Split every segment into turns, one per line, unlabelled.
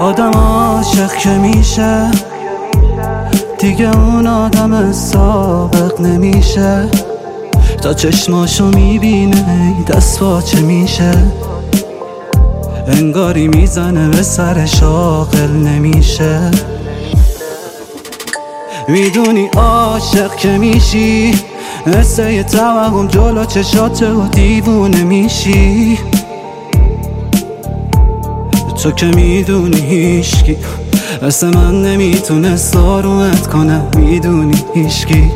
آدم عاشق که میشه دیگه اون آدم سابق نمیشه. تا چشماشو می‌بینه دست چه میشه؟ انگاری می‌زنه به سر شاغل نمیشه. می‌دونی عاشق که میشی مثل یه توهم جلو چشات و دیوونه میشی. تو که می‌دونی هیشکی مثل من نمی‌تونه سارومت کنه می‌دونی هیشکی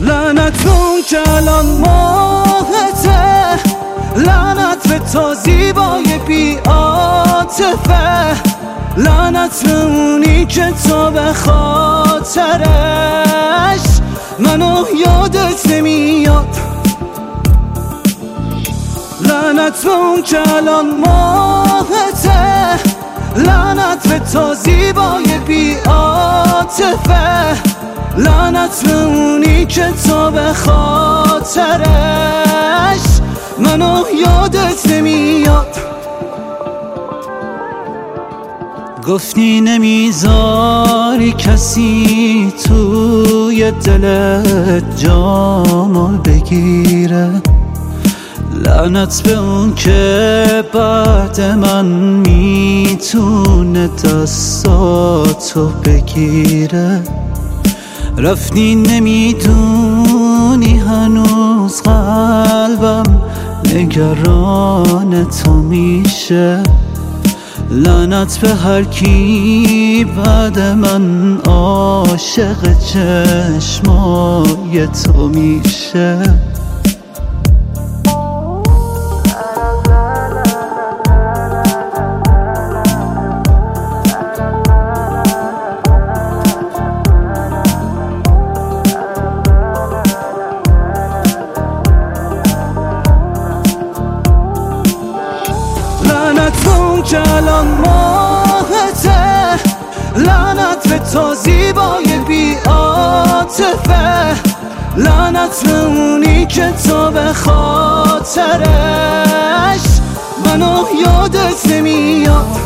لعنت اون که الان ماهته. لعنت به تا زیبای بی آتفه لعنت اونی که تو به خاطرش منو یادت نمیاد. لعنت اون که الان ماهته. لعنت به تا زیبای بی آتفه لعنت به اونی که تو به خاطرش منو یادت نمیاد. گفتی نمی‌ذاری کسی توی دلت جامو بگیره. لعنت به اون که بعد من می‌تونه دستاتو بگیره. رفتی نمی‌دونی هنوز قلبم نگران تو میشه. لعنت به هر کی بعد من عاشق چشمای تو میشه. که الان ماهته. لعنت به تا زیبای بی آتفه لعنت به اونی که تو به خاطرش. منو یادت نمیاد.